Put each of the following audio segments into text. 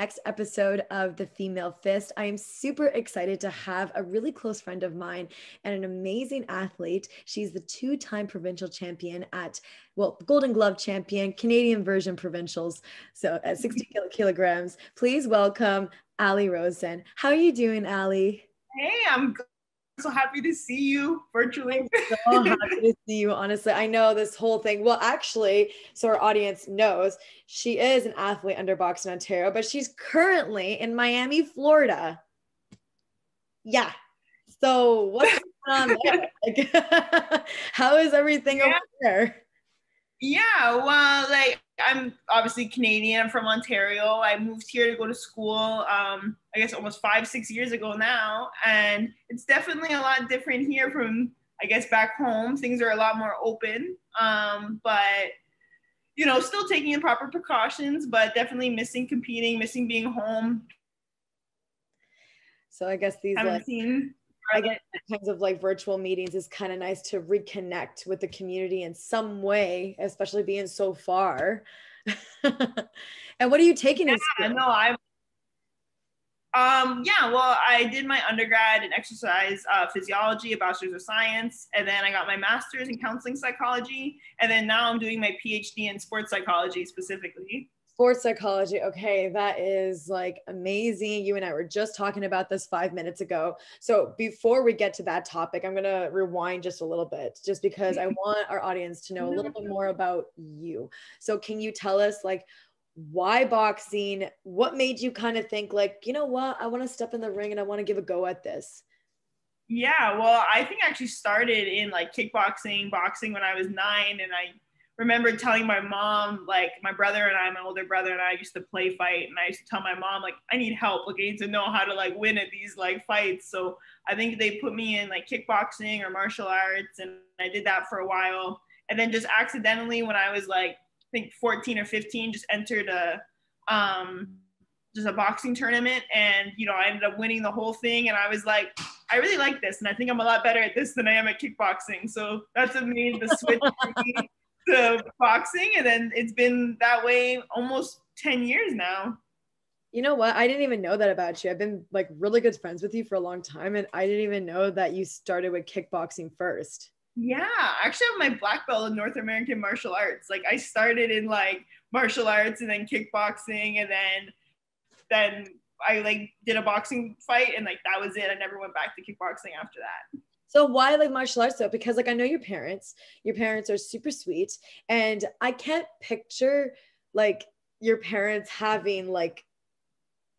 next episode of The Female Fist. I am super excited to have a really close friend of mine and an amazing athlete. She's the two time provincial champion at, well, Golden Glove champion, Canadian version provincials. So at mm-hmm. 60 kilograms. Please welcome Ali Rosen. How are you doing, Ali? Hey, I'm so happy to see you virtually. so happy to see you, honestly. I know this whole thing. Well, actually, so our audience knows she is an athlete under Boxing Ontario, but she's currently in Miami, Florida. Yeah. So what's going on there? Like, how is everything yeah. over there? Yeah, well, like I'm obviously Canadian. I'm from Ontario. I moved here to go to school. Um, I guess almost five, six years ago now, and it's definitely a lot different here from I guess back home. Things are a lot more open, um, but you know, still taking the proper precautions, but definitely missing competing, missing being home. So I guess these like, seen I get kinds of like virtual meetings is kind of nice to reconnect with the community in some way, especially being so far. and what are you taking? Yeah, no, I'm. Um, yeah, well, I did my undergrad in exercise uh, physiology, a bachelor's of science, and then I got my master's in counseling psychology, and then now I'm doing my PhD in sports psychology specifically sports psychology. Okay, that is like amazing. You and I were just talking about this five minutes ago. So before we get to that topic, I'm going to rewind just a little bit, just because I want our audience to know a little bit more about you. So, can you tell us, like, why boxing? What made you kind of think, like, you know what, I want to step in the ring and I want to give a go at this? Yeah, well, I think I actually started in like kickboxing, boxing when I was nine, and I remember telling my mom, like my brother and I, my older brother and I used to play fight, and I used to tell my mom, like, I need help, like I need to know how to like win at these like fights. So I think they put me in like kickboxing or martial arts, and I did that for a while. And then just accidentally, when I was like, I think 14 or 15, just entered a um just a boxing tournament and you know i ended up winning the whole thing and i was like i really like this and i think i'm a lot better at this than i am at kickboxing so that's made the switch to boxing, and then it's been that way almost 10 years now. You know what? I didn't even know that about you. I've been like really good friends with you for a long time, and I didn't even know that you started with kickboxing first. Yeah, I actually have my black belt in North American martial arts. Like I started in like martial arts and then kickboxing, and then then I like did a boxing fight, and like that was it. I never went back to kickboxing after that. So why like martial arts though? Because like I know your parents, your parents are super sweet, and I can't picture like your parents having like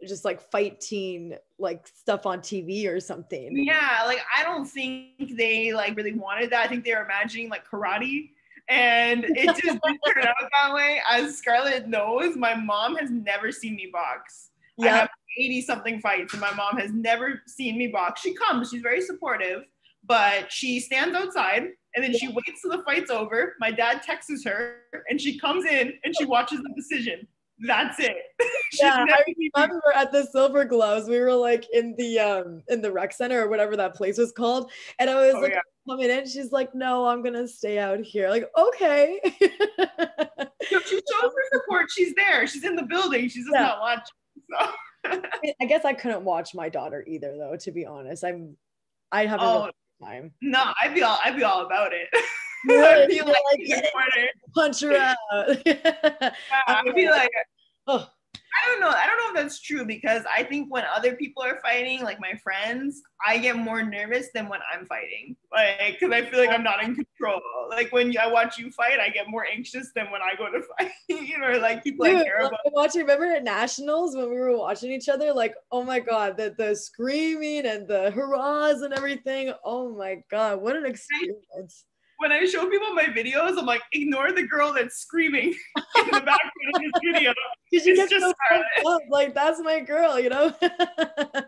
just like fighting like stuff on TV or something. Yeah, like I don't think they like really wanted that. I think they were imagining like karate. And it just didn't turn out that way. As Scarlett knows, my mom has never seen me box. Yeah. I have 80 something fights, and my mom has never seen me box. She comes, she's very supportive but she stands outside and then she waits till the fight's over. My dad texts her and she comes in and she watches the decision. That's it. yeah, I remember at the Silver Gloves, we were like in the um in the rec center or whatever that place was called, and I was oh, like yeah. coming in. She's like, "No, I'm gonna stay out here." Like, okay. so she shows her support. She's there. She's in the building. She's just yeah. not watching. So. I guess I couldn't watch my daughter either, though. To be honest, I'm. I have oh, time. No, I'd be all I'd be all about it. I'd be like, like punch her out. yeah, I'd be like, oh. I don't know. I don't know if that's true because I think when other people are fighting, like my friends, I get more nervous than when I'm fighting. Like, because I feel like I'm not in control. Like when I watch you fight, I get more anxious than when I go to fight. you know, like people Dude, I care about. Watching, remember at nationals when we were watching each other? Like, oh my god, the the screaming and the hurrahs and everything. Oh my god, what an experience! When I show people my videos, I'm like, ignore the girl that's screaming in the background of this video. Because you get so up, like that's my girl, you know. yeah.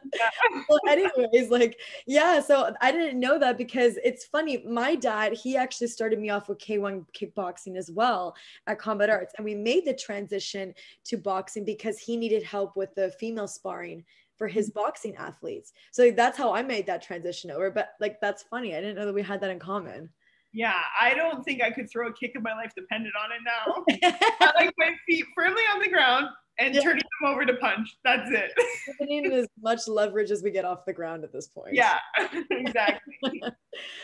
well, anyways, like yeah, so I didn't know that because it's funny. My dad, he actually started me off with K1 kickboxing as well at Combat Arts, and we made the transition to boxing because he needed help with the female sparring for his mm-hmm. boxing athletes. So that's how I made that transition over. But like that's funny. I didn't know that we had that in common yeah, I don't think I could throw a kick in my life dependent on it now. I like my feet firmly on the ground, and yeah. turning them over to punch. That's it. we need as much leverage as we get off the ground at this point. Yeah, exactly.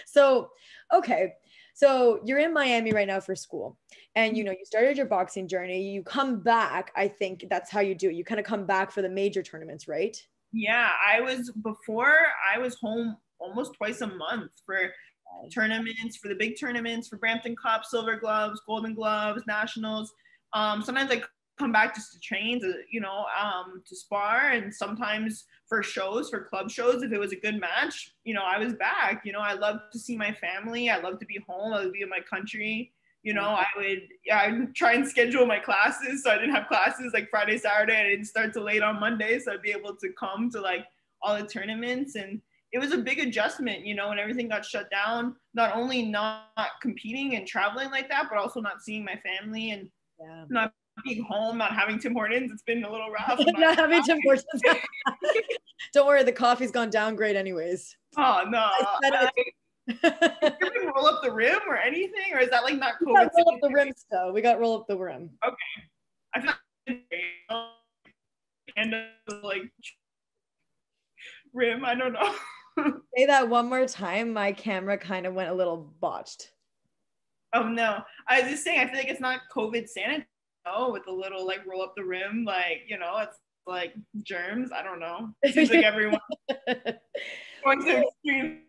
so, okay. So you're in Miami right now for school and you mm-hmm. know you started your boxing journey you come back i think that's how you do it you kind of come back for the major tournaments right yeah i was before i was home almost twice a month for tournaments for the big tournaments for brampton cup silver gloves golden gloves nationals. Um, sometimes i come back just to train to you know um, to spar and sometimes for shows for club shows if it was a good match you know i was back. You know i love to see my family. I love to be home. I would be in my country. You know i would yeah i would try and schedule my classes so i didn't have classes like friday saturday i didn't start till late on monday so i'd be able to come to like all the tournaments. And it was a big adjustment you know when everything got shut down not only not competing and traveling like that but also not seeing my family and yeah. not being home not having tim hortons it's been a little rough not, not having tim hortons don't worry the coffee's gone down great anyways oh no I, you roll up the rim or anything, or is that like not cool? roll up the rim still. We got roll up the rim. Okay, I feel and like rim. I don't know. Say that one more time. My camera kind of went a little botched. Oh no! I was just saying. I feel like it's not COVID sanitary oh, with a little like roll up the rim, like you know, it's like germs. I don't know. It seems like everyone going to extreme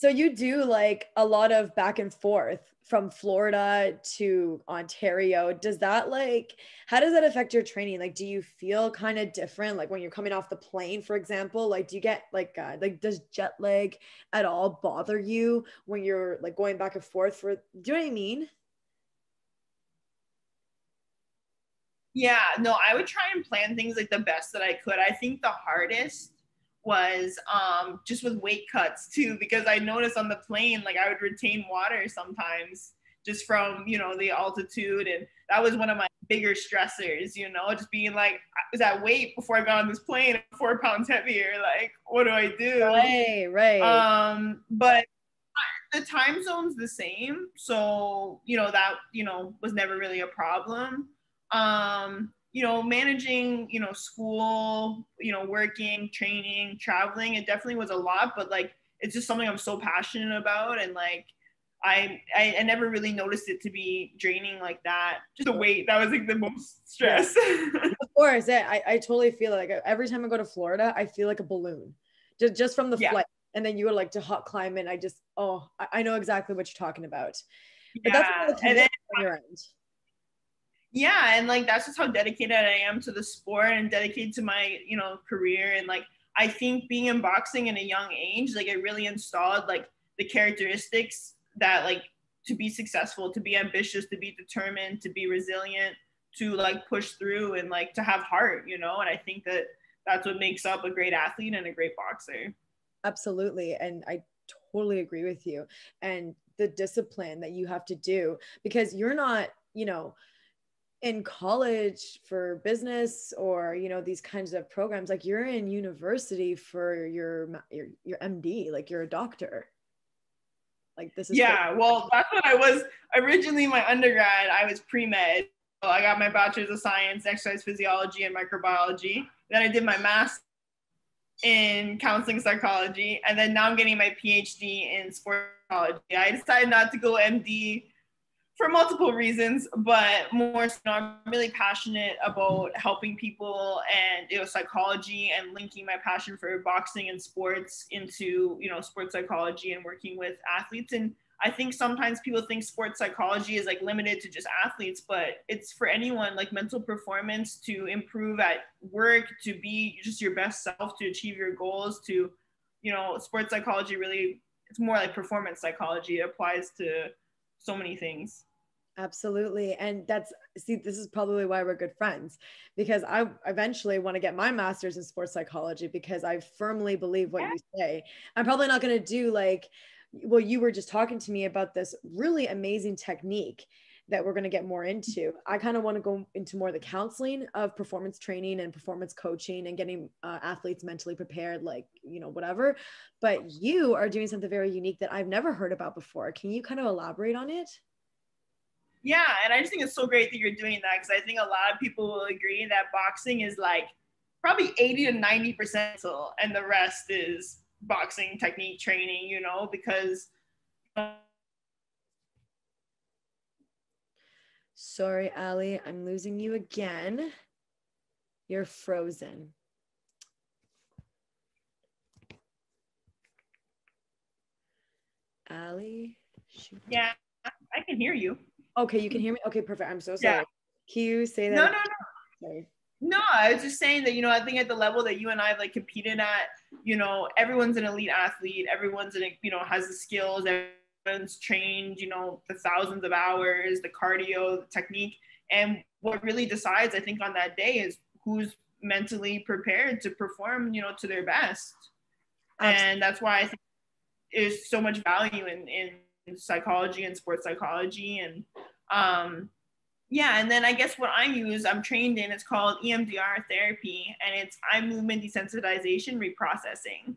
so you do like a lot of back and forth from Florida to Ontario. Does that like how does that affect your training? Like do you feel kind of different like when you're coming off the plane for example? Like do you get like uh, like does jet lag at all bother you when you're like going back and forth for do you know what I mean? Yeah, no, I would try and plan things like the best that I could. I think the hardest was um, just with weight cuts too, because I noticed on the plane, like I would retain water sometimes just from, you know, the altitude. And that was one of my bigger stressors, you know, just being like, I was at weight before I got on this plane, four pounds heavier. Like, what do I do? Right, right. Um, but the time zone's the same. So, you know, that, you know, was never really a problem. Um, you know, managing, you know, school, you know, working, training, traveling, it definitely was a lot, but like it's just something I'm so passionate about and like I, I, I never really noticed it to be draining like that. Just the weight that was like the most stress. of course, I, I totally feel like every time I go to Florida, I feel like a balloon, just just from the yeah. flight. And then you were like to hot climate. I just oh, I, I know exactly what you're talking about. But yeah. that's and then, on your end yeah and like that's just how dedicated i am to the sport and dedicated to my you know career and like i think being in boxing in a young age like it really installed like the characteristics that like to be successful to be ambitious to be determined to be resilient to like push through and like to have heart you know and i think that that's what makes up a great athlete and a great boxer. Absolutely and i totally agree with you and the discipline that you have to do because you're not you know in college for business or you know these kinds of programs like you're in university for your your, your md like you're a doctor. Like this is yeah well that's what i was originally my undergrad i was pre-med. So i got my bachelor's of science exercise physiology and microbiology. Then i did my master's in counseling psychology and then now i'm getting my phd in sports psychology. I decided not to go md for multiple reasons, but more so, I'm really passionate about helping people and you know psychology and linking my passion for boxing and sports into you know sports psychology and working with athletes. And I think sometimes people think sports psychology is like limited to just athletes, but it's for anyone like mental performance to improve at work, to be just your best self, to achieve your goals, to you know sports psychology really it's more like performance psychology. It applies to so many things. Absolutely. And that's, see, this is probably why we're good friends because I eventually want to get my master's in sports psychology because I firmly believe what you say. I'm probably not going to do like, well, you were just talking to me about this really amazing technique that we're going to get more into. I kind of want to go into more the counseling of performance training and performance coaching and getting uh, athletes mentally prepared, like, you know, whatever. But you are doing something very unique that I've never heard about before. Can you kind of elaborate on it? Yeah, and I just think it's so great that you're doing that because I think a lot of people will agree that boxing is like probably 80 to 90 percent and the rest is boxing technique training, you know, because Sorry, Ali, I'm losing you again. You're frozen. Ali? Yeah, I can hear you. Okay, you can mm-hmm. hear me? Okay, perfect. I'm so sorry. Yeah. Can you say that? No, no, no. Sorry. No, I was just saying that, you know, I think at the level that you and I have like competed at, you know, everyone's an elite athlete. Everyone's in, a, you know, has the skills. Everyone's trained, you know, the thousands of hours, the cardio, the technique. And what really decides, I think, on that day is who's mentally prepared to perform, you know, to their best. Absolutely. And that's why I think there's so much value in, in psychology and sports psychology. And um, yeah, and then I guess what I use, I'm trained in, it's called EMDR therapy, and it's eye movement desensitization reprocessing,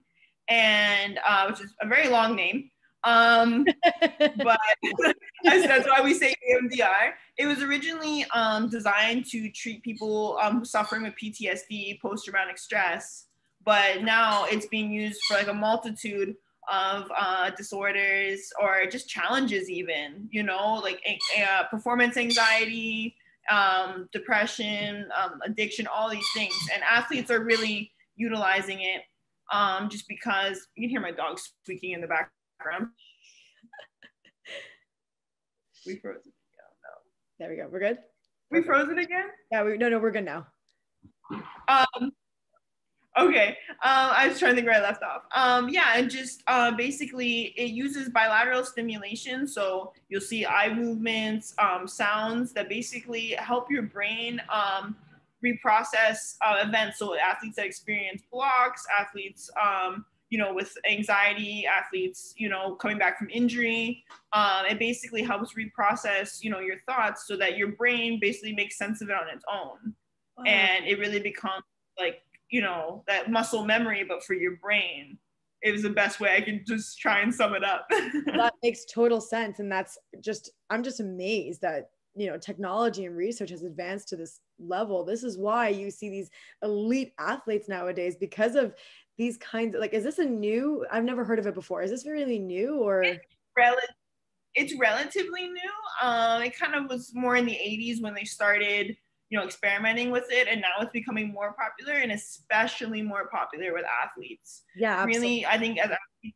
and uh, which is a very long name. Um, but that's why we say EMDR. It was originally um, designed to treat people um, suffering with PTSD, post traumatic stress, but now it's being used for like a multitude of uh, disorders or just challenges, even, you know, like uh, performance anxiety, um, depression, um, addiction, all these things. And athletes are really utilizing it um, just because you can hear my dog squeaking in the background. we froze it. no. There we go. We're good. We froze it again. Yeah. We no no. We're good now. Um, okay um, i was trying to think where i left off. Um, yeah and just uh, basically it uses bilateral stimulation so you'll see eye movements um, sounds that basically help your brain um, reprocess uh, events. So athletes that experience blocks athletes um, you know with anxiety athletes you know coming back from injury um, it basically helps reprocess you know your thoughts so that your brain basically makes sense of it on its own. Wow. and it really becomes like you know that muscle memory but for your brain it was the best way i can just try and sum it up. That makes total sense. And that's just i'm just amazed that you know technology and research has advanced to this level. This is why you see these elite athletes nowadays because of these kinds of like is this a new i've never heard of it before. Is this really new or? It's, rel- it's relatively new. Um, it kind of was more in the 80s when they started you know experimenting with it and now it's becoming more popular and especially more popular with athletes. Yeah absolutely. really i think as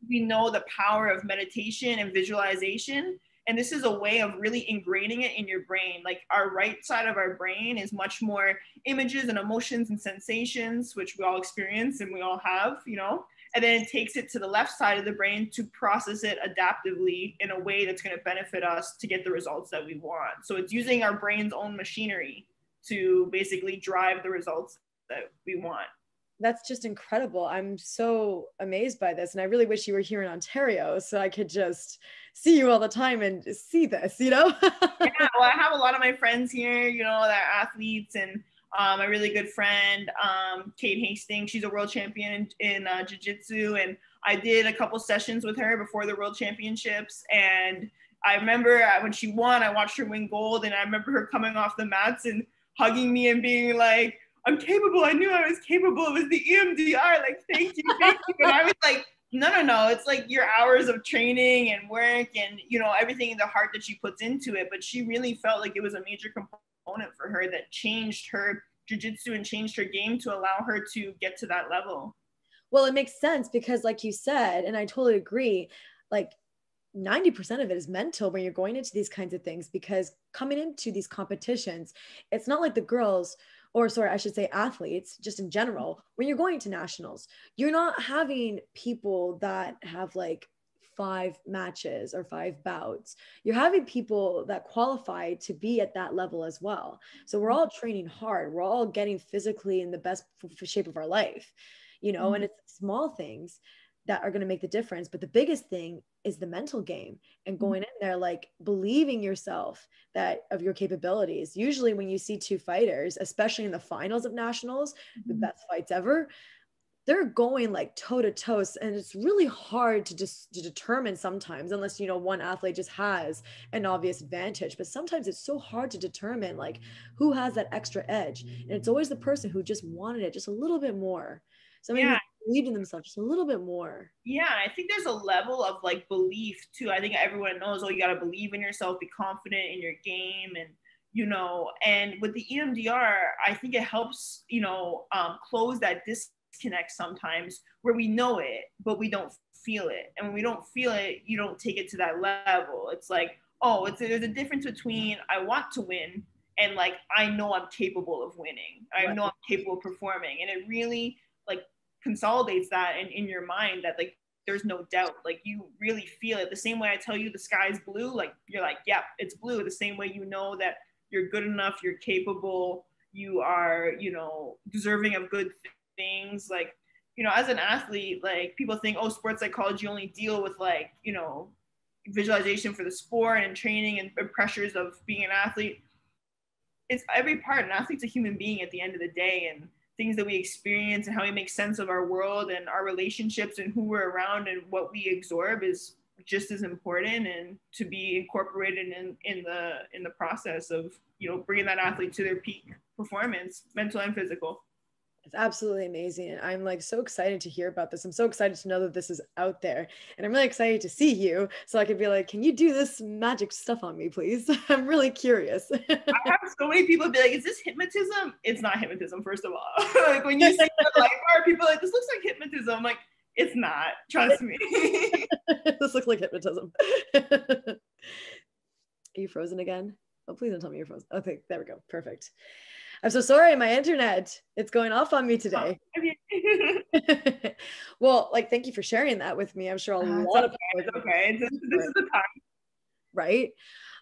we know the power of meditation and visualization and this is a way of really ingraining it in your brain. Like our right side of our brain is much more images and emotions and sensations which we all experience and we all have you know? And then it takes it to the left side of the brain to process it adaptively in a way that's going to benefit us to get the results that we want. So it's using our brain's own machinery to basically drive the results that we want. That's just incredible. I'm so amazed by this. And I really wish you were here in Ontario so I could just see you all the time and see this, you know? yeah, well, I have a lot of my friends here, you know, that are athletes and um, a really good friend, um, Kate Hastings. She's a world champion in, in uh, Jiu Jitsu. And I did a couple sessions with her before the world championships. And I remember uh, when she won, I watched her win gold. And I remember her coming off the mats and hugging me and being like, I'm capable. I knew I was capable. It was the EMDR. Like, thank you, thank you. And I was like, no, no, no. It's like your hours of training and work and, you know, everything, in the heart that she puts into it. But she really felt like it was a major component for her that changed her jujitsu and changed her game to allow her to get to that level. Well, it makes sense because, like you said, and I totally agree, like 90% of it is mental when you're going into these kinds of things because coming into these competitions, it's not like the girls, or sorry, I should say athletes, just in general, when you're going to nationals, you're not having people that have like five matches or five bouts. You're having people that qualify to be at that level as well. So we're all training hard. We're all getting physically in the best shape of our life, you know, mm-hmm. and it's small things that are going to make the difference. But the biggest thing is the mental game and mm-hmm. going in there, like believing yourself that of your capabilities. Usually, when you see two fighters, especially in the finals of nationals, the mm-hmm. best fights ever, they're going like toe to toe and it's really hard to just to determine sometimes unless you know one athlete just has an obvious advantage but sometimes it's so hard to determine like who has that extra edge and it's always the person who just wanted it just a little bit more somebody yeah. Believed in themselves just a little bit more yeah i think there's a level of like belief too i think everyone knows oh you got to believe in yourself be confident in your game and you know and with the emdr i think it helps you know um, close that disconnect sometimes where we know it, but we don't feel it. And when we don't feel it, you don't take it to that level. It's like, oh, it's there's a difference between I want to win and like I know I'm capable of winning. I know I'm capable of performing. And it really consolidates that in, in your mind that like there's no doubt. Like you really feel it. The same way I tell you the sky's blue, like you're like, yeah, it's blue. The same way you know that you're good enough, you're capable, you are, you know, deserving of good things like you know as an athlete like people think oh sports psychology only deal with like you know visualization for the sport and training and pressures of being an athlete it's every part an athlete's a human being at the end of the day and things that we experience and how we make sense of our world and our relationships and who we're around and what we absorb is just as important and to be incorporated in, in the in the process of you know bringing that athlete to their peak performance mental and physical it's absolutely amazing. And I'm like so excited to hear about this. I'm so excited to know that this is out there. And I'm really excited to see you so I could be like, can you do this magic stuff on me, please? I'm really curious. I have so many people be like, is this hypnotism? It's not hypnotism, first of all. like when you see the light bar, people like, this looks like hypnotism. I'm like, it's not. Trust me. this looks like hypnotism. Are you frozen again? Oh, please don't tell me you're frozen. Okay, there we go. Perfect. I'm so sorry, my internet. It's going off on me today. well, like, thank you for sharing that with me. I'm sure a uh, lot of people. okay. This, this is the time. Right.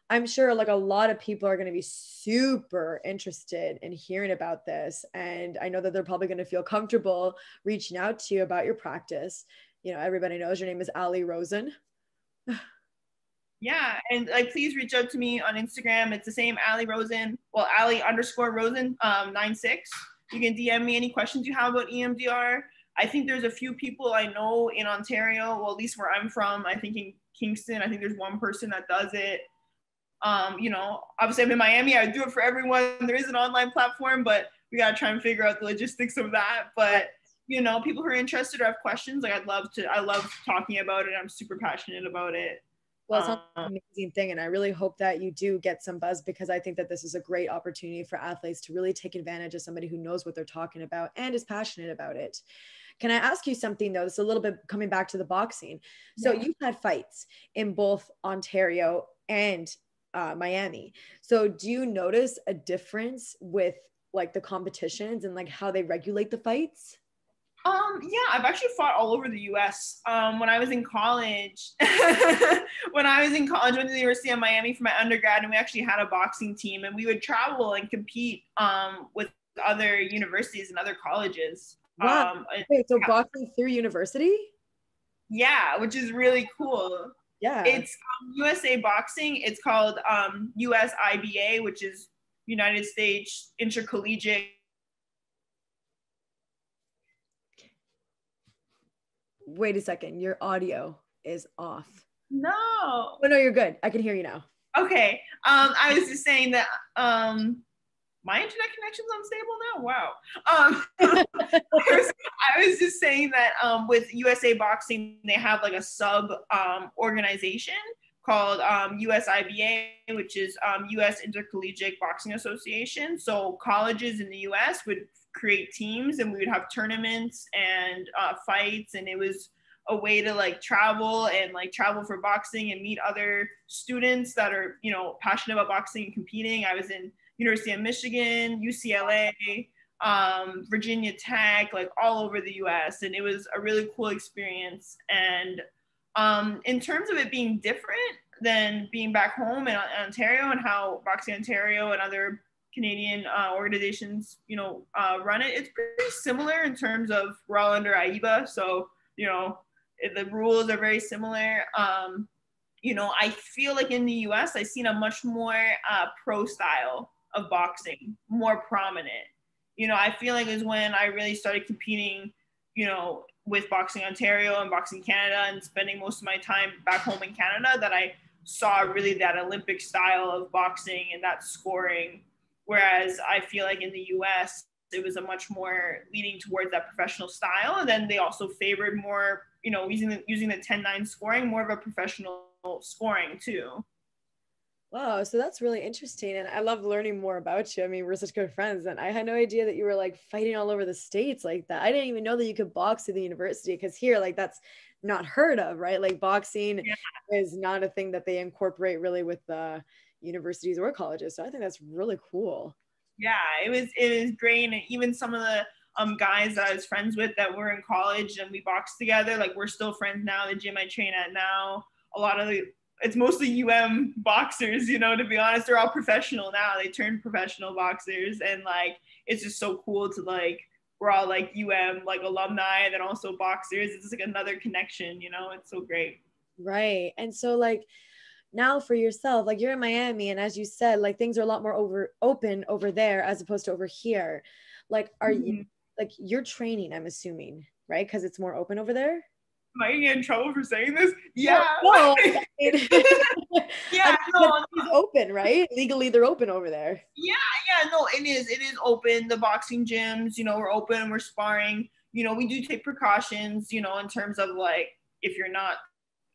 I'm sure like a lot of people are going to be super interested in hearing about this. And I know that they're probably going to feel comfortable reaching out to you about your practice. You know, everybody knows your name is Ali Rosen. yeah and like please reach out to me on instagram. It's the same ali rosen well ali underscore rosen um, nine six. You can dm me any questions you have about emdr i think there's a few people i know in ontario well at least where i'm from i think in kingston i think there's one person that does it. Um, you know obviously i'm in miami i do it for everyone. There is an online platform but we got to try and figure out the logistics of that. But you know people who are interested or have questions like i'd love to i love talking about it. I'm super passionate about it well, it's an uh, amazing thing. And I really hope that you do get some buzz because I think that this is a great opportunity for athletes to really take advantage of somebody who knows what they're talking about and is passionate about it. Can I ask you something though? It's a little bit coming back to the boxing. So yeah. you've had fights in both Ontario and uh, Miami. So do you notice a difference with like the competitions and like how they regulate the fights? Um, yeah, I've actually fought all over the U.S. Um, when I was in college, when I was in college, went to the University of Miami for my undergrad, and we actually had a boxing team, and we would travel and compete um, with other universities and other colleges. Wow. Um, so yeah. boxing through university? Yeah, which is really cool. Yeah. It's um, USA Boxing. It's called um, USIBA, which is United States Intercollegiate wait a second, your audio is off. No. Oh no, you're good. I can hear you now. Okay. Um, I was just saying that um my internet connection's unstable now. Wow. Um, I, was, I, was, just saying that um, with USA Boxing, they have like a sub um, organization called um, USIBA, which is um, US Intercollegiate Boxing Association. So colleges in the US would create teams and we would have tournaments and uh, fights. And it was a way to like travel and like travel for boxing and meet other students that are you know passionate about boxing and competing. I was in university of michigan ucla um, virginia tech like all over the us and it was a really cool experience. And um, in terms of it being different than being back home in ontario and how boxing ontario and other Canadian uh, organizations, you know, uh, run it. It's pretty similar in terms of we're all under AIBA, so you know the rules are very similar. Um, you know, I feel like in the U.S. I've seen a much more uh, pro style of boxing, more prominent. You know, I feel like is when I really started competing. you know, with Boxing Ontario and Boxing Canada and spending most of my time back home in Canada that I saw really that Olympic style of boxing and that scoring. Whereas I feel like in the US, it was a much more leaning towards that professional style. And then they also favored more, you know, using the, using the 10 9 scoring, more of a professional scoring too. Wow, so that's really interesting. And I love learning more about you. I mean, we're such good friends. And I had no idea that you were like fighting all over the states like that. I didn't even know that you could box at the university because here, like, that's not heard of, right? Like, boxing yeah. is not a thing that they incorporate really with the universities or colleges. So I think that's really cool. Yeah, it was it was great. And even some of the um guys that I was friends with that were in college and we boxed together, like we're still friends now. The gym I train at now, a lot of the it's mostly UM boxers, you know, to be honest. They're all professional now. They turned professional boxers and like it's just so cool to like we're all like UM like alumni and then also boxers. It's like another connection, you know. It's so great. Right. And so like now for yourself, like you're in Miami and as you said, like things are a lot more over open over there as opposed to over here. Like are mm-hmm. you like you're training, I'm assuming, right? Because it's more open over there am I getting in trouble for saying this? Yeah. No, yeah, no, it's open, right? Legally, they're open over there. Yeah, yeah, no, it is. It is open. The boxing gyms, you know, we're open. We're sparring. You know, we do take precautions. You know, in terms of like if you're not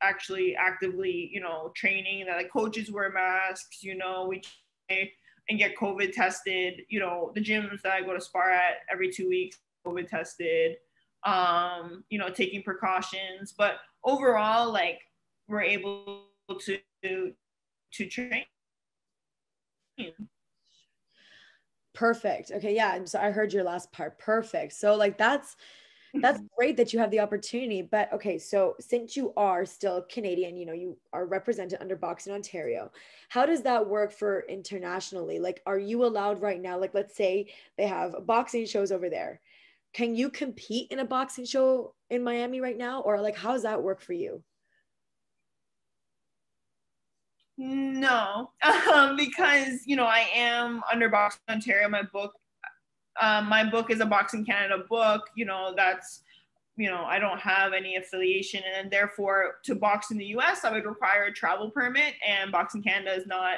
actually actively, you know, training, that like coaches wear masks. You know, we and get COVID tested. You know, the gyms that I go to spar at every two weeks, COVID tested um, you know, taking precautions. But overall, like we're able to to train. Perfect. Okay, yeah. So I heard your last part. Perfect. So like that's that's great that you have the opportunity. But okay, so since you are still Canadian, you know, you are represented under Boxing Ontario. How does that work for internationally? Like, are you allowed right now? Like, let's say they have boxing shows over there can you compete in a boxing show in Miami right now? Or like, how does that work for you? No, um, because you know I am under Boxing Ontario. My book, um, my book is a Boxing Canada book. You know that's, you know I don't have any affiliation, and therefore to box in the U.S. I would require a travel permit, and Boxing Canada is not,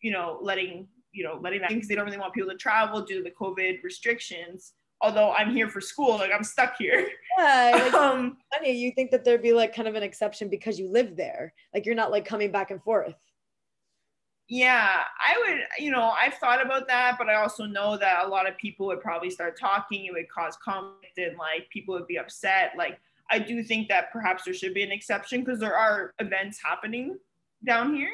you know, letting you know letting that because they don't really want people to travel due to the COVID restrictions although I'm here for school, like I'm stuck here. Yeah, like, um, funny. You think that there'd be like kind of an exception because you live there, like you're not like coming back and forth. Yeah, I would, you know, I've thought about that, but I also know that a lot of people would probably start talking. It would cause conflict and like people would be upset. Like, I do think that perhaps there should be an exception because there are events happening down here.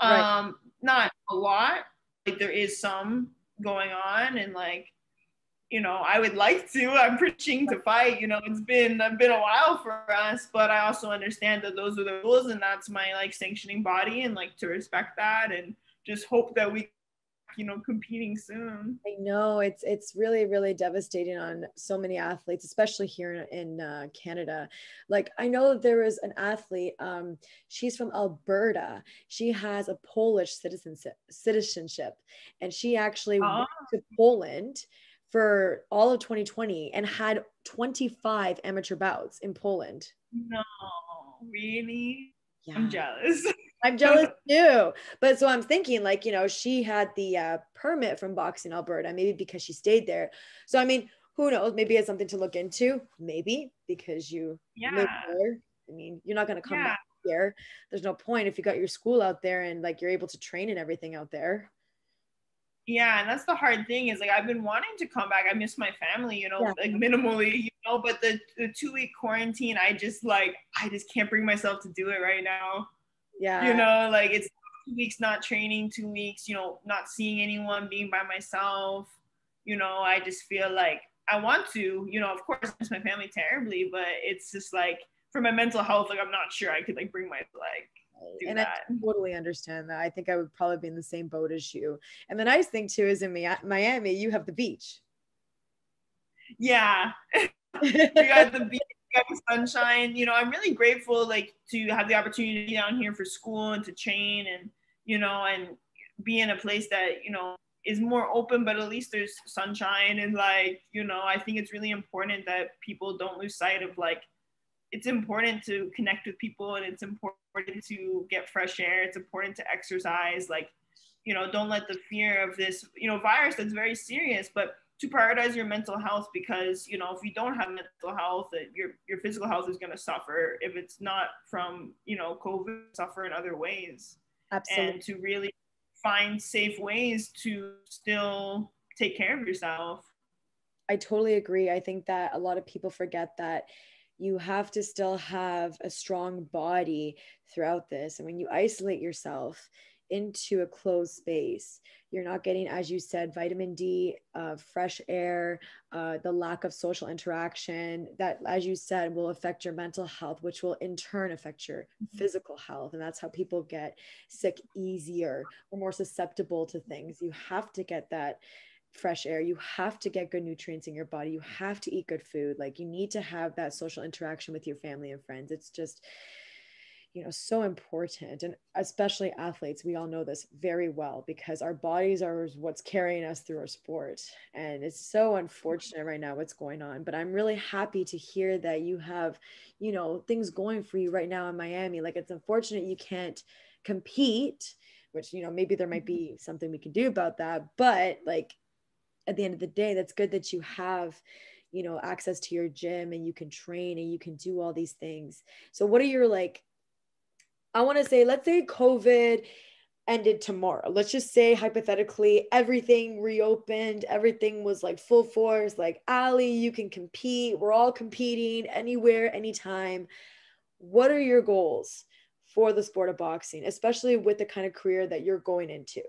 Right. Um, not a lot. Like there is some going on and like you know, I would like to. I'm preaching to fight. You know, it's been been a while for us, but I also understand that those are the rules, and that's my like sanctioning body, and like to respect that, and just hope that we, you know, competing soon. I know it's it's really really devastating on so many athletes, especially here in, in uh, Canada. Like I know there was an athlete. Um, she's from Alberta. She has a Polish citizenship, citizenship, and she actually oh. went to Poland for all of 2020 and had 25 amateur bouts in Poland. No, really? Yeah. I'm jealous. I'm jealous too. But so I'm thinking, like, you know, she had the uh, permit from Boxing Alberta, maybe because she stayed there. So, I mean, who knows? Maybe it's something to look into. Maybe because you yeah. live there. I mean, you're not going to come yeah. back here. There's no point if you got your school out there and like you're able to train and everything out there yeah and that's the hard thing is like i've been wanting to come back. I miss my family you know yeah. like minimally you know but the, the two week quarantine i just like i just can't bring myself to do it right now. Yeah. you know like it's two weeks not training two weeks you know not seeing anyone being by myself. You know i just feel like i want to you know of course i miss my family terribly but it's just like for my mental health like i'm not sure i could like bring my like and that. I totally understand that. I think I would probably be in the same boat as you. And the nice thing too is in Miami, you have the beach. Yeah, you got the beach, you got the sunshine. You know, I'm really grateful like to have the opportunity down here for school and to train and you know and be in a place that you know is more open but at least there's sunshine and like you know i think it's really important that people don't lose sight of like it's important to connect with people and it's important to get fresh air. It's important to exercise. Like you know don't let the fear of this you know virus that's very serious but to prioritize your mental health because you know if you don't have mental health your your physical health is going to suffer if it's not from you know covid suffer in other ways. Absolutely. and to really find safe ways to still take care of yourself. I totally agree. I think that a lot of people forget that you have to still have a strong body throughout this and when you isolate yourself into a closed space. You're not getting, as you said, vitamin D, uh, fresh air, uh, the lack of social interaction that, as you said, will affect your mental health, which will in turn affect your mm-hmm. physical health. And that's how people get sick easier or more susceptible to things. You have to get that fresh air. You have to get good nutrients in your body. You have to eat good food. Like you need to have that social interaction with your family and friends. It's just you know so important. And especially athletes we all know this very well because our bodies are what's carrying us through our sport. And it's so unfortunate right now what's going on but i'm really happy to hear that you have you know things going for you right now in miami. Like it's unfortunate you can't compete which you know maybe there might be mm-hmm. something we can do about that but like at the end of the day that's good that you have you know access to your gym and you can train and you can do all these things so what are your like I want to say, let's say COVID ended tomorrow. Let's just say hypothetically everything reopened, everything was like full force, like Ali, you can compete. We're all competing anywhere, anytime. What are your goals for the sport of boxing, especially with the kind of career that you're going into?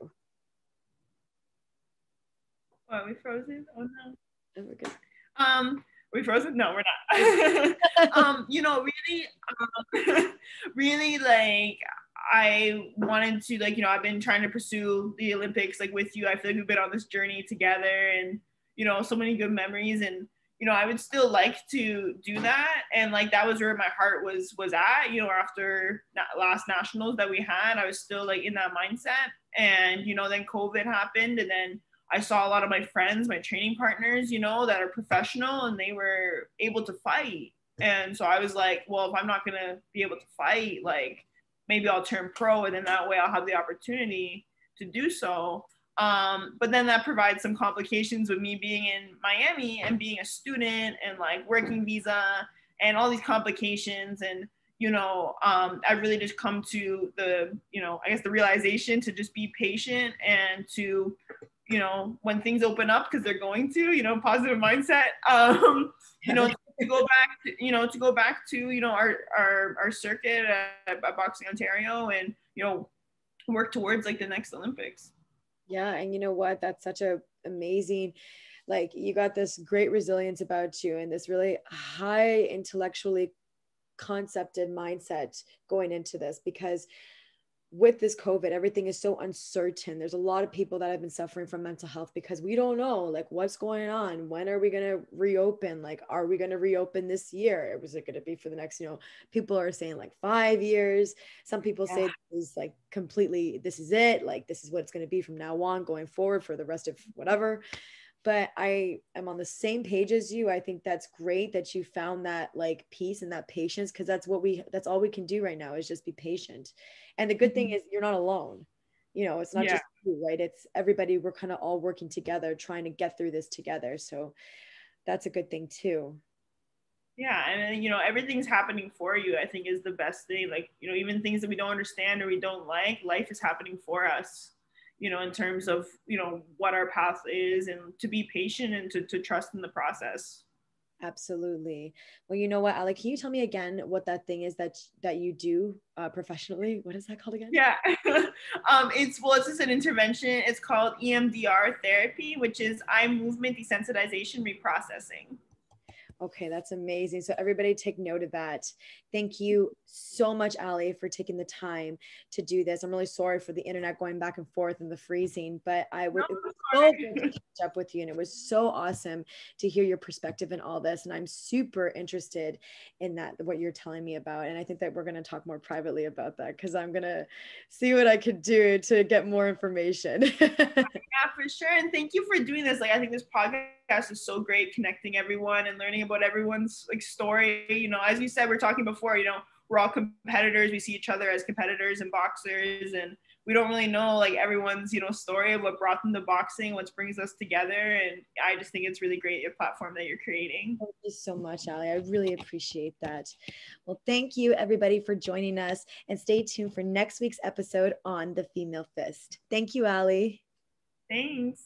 Are we frozen? Oh no. Oh, we're good. Um, we frozen? No, we're not. um, you know, really, um, really like I wanted to like, you know, I've been trying to pursue the Olympics like with you. I feel like we've been on this journey together and, you know, so many good memories and you know, I would still like to do that. And like that was where my heart was was at, you know, after last nationals that we had, I was still like in that mindset. And, you know, then COVID happened and then I saw a lot of my friends, my training partners, you know, that are professional and they were able to fight. And so I was like, well, if I'm not going to be able to fight, like maybe I'll turn pro and then that way I'll have the opportunity to do so. Um, but then that provides some complications with me being in Miami and being a student and like working visa and all these complications. And, you know, um, I really just come to the, you know, I guess the realization to just be patient and to you know, when things open up because they're going to, you know, positive mindset. Um, you know, to go back, to, you know, to go back to, you know, our our, our circuit at, at Boxing Ontario and, you know, work towards like the next Olympics. Yeah, and you know what? That's such a amazing like you got this great resilience about you and this really high intellectually concepted mindset going into this because with this COVID, everything is so uncertain. There's a lot of people that have been suffering from mental health because we don't know like what's going on. When are we going to reopen? Like, are we going to reopen this year? Or was it going to be for the next, you know, people are saying like five years. Some people yeah. say this is like completely, this is it. Like, this is what it's going to be from now on going forward for the rest of whatever but I am on the same page as you. I think that's great that you found that like peace and that patience because that's what we that's all we can do right now is just be patient. And the good thing mm-hmm. is you're not alone. You know, it's not yeah. just you, right? It's everybody. We're kind of all working together, trying to get through this together. So that's a good thing too. Yeah, and you know everything's happening for you. I think is the best thing. Like you know, even things that we don't understand or we don't like, life is happening for us you know, in terms of, you know, what our path is and to be patient and to, to trust in the process. Absolutely. Well, you know what, Ali, can you tell me again what that thing is that that you do uh, professionally? What is that called again? Yeah, um, it's well, it's just an intervention. It's called EMDR therapy, which is eye movement desensitization reprocessing. Okay, that's amazing. So everybody take note of that. Thank you so much, Ali, for taking the time to do this. I'm really sorry for the internet going back and forth and the freezing, but I would no, so good to catch up with you. And it was so awesome to hear your perspective in all this. And I'm super interested in that, what you're telling me about. And I think that we're going to talk more privately about that because I'm going to see what I could do to get more information. yeah, for sure. And thank you for doing this. Like, I think this podcast is so great connecting everyone and learning about everyone's like story. You know, as you said, we're talking before, you know, we're all competitors. We see each other as competitors and boxers, and we don't really know like everyone's you know story of what brought them to boxing, what brings us together. And I just think it's really great your platform that you're creating. Thank you so much, Ali. I really appreciate that. Well, thank you everybody for joining us, and stay tuned for next week's episode on the Female Fist. Thank you, Ali. Thanks.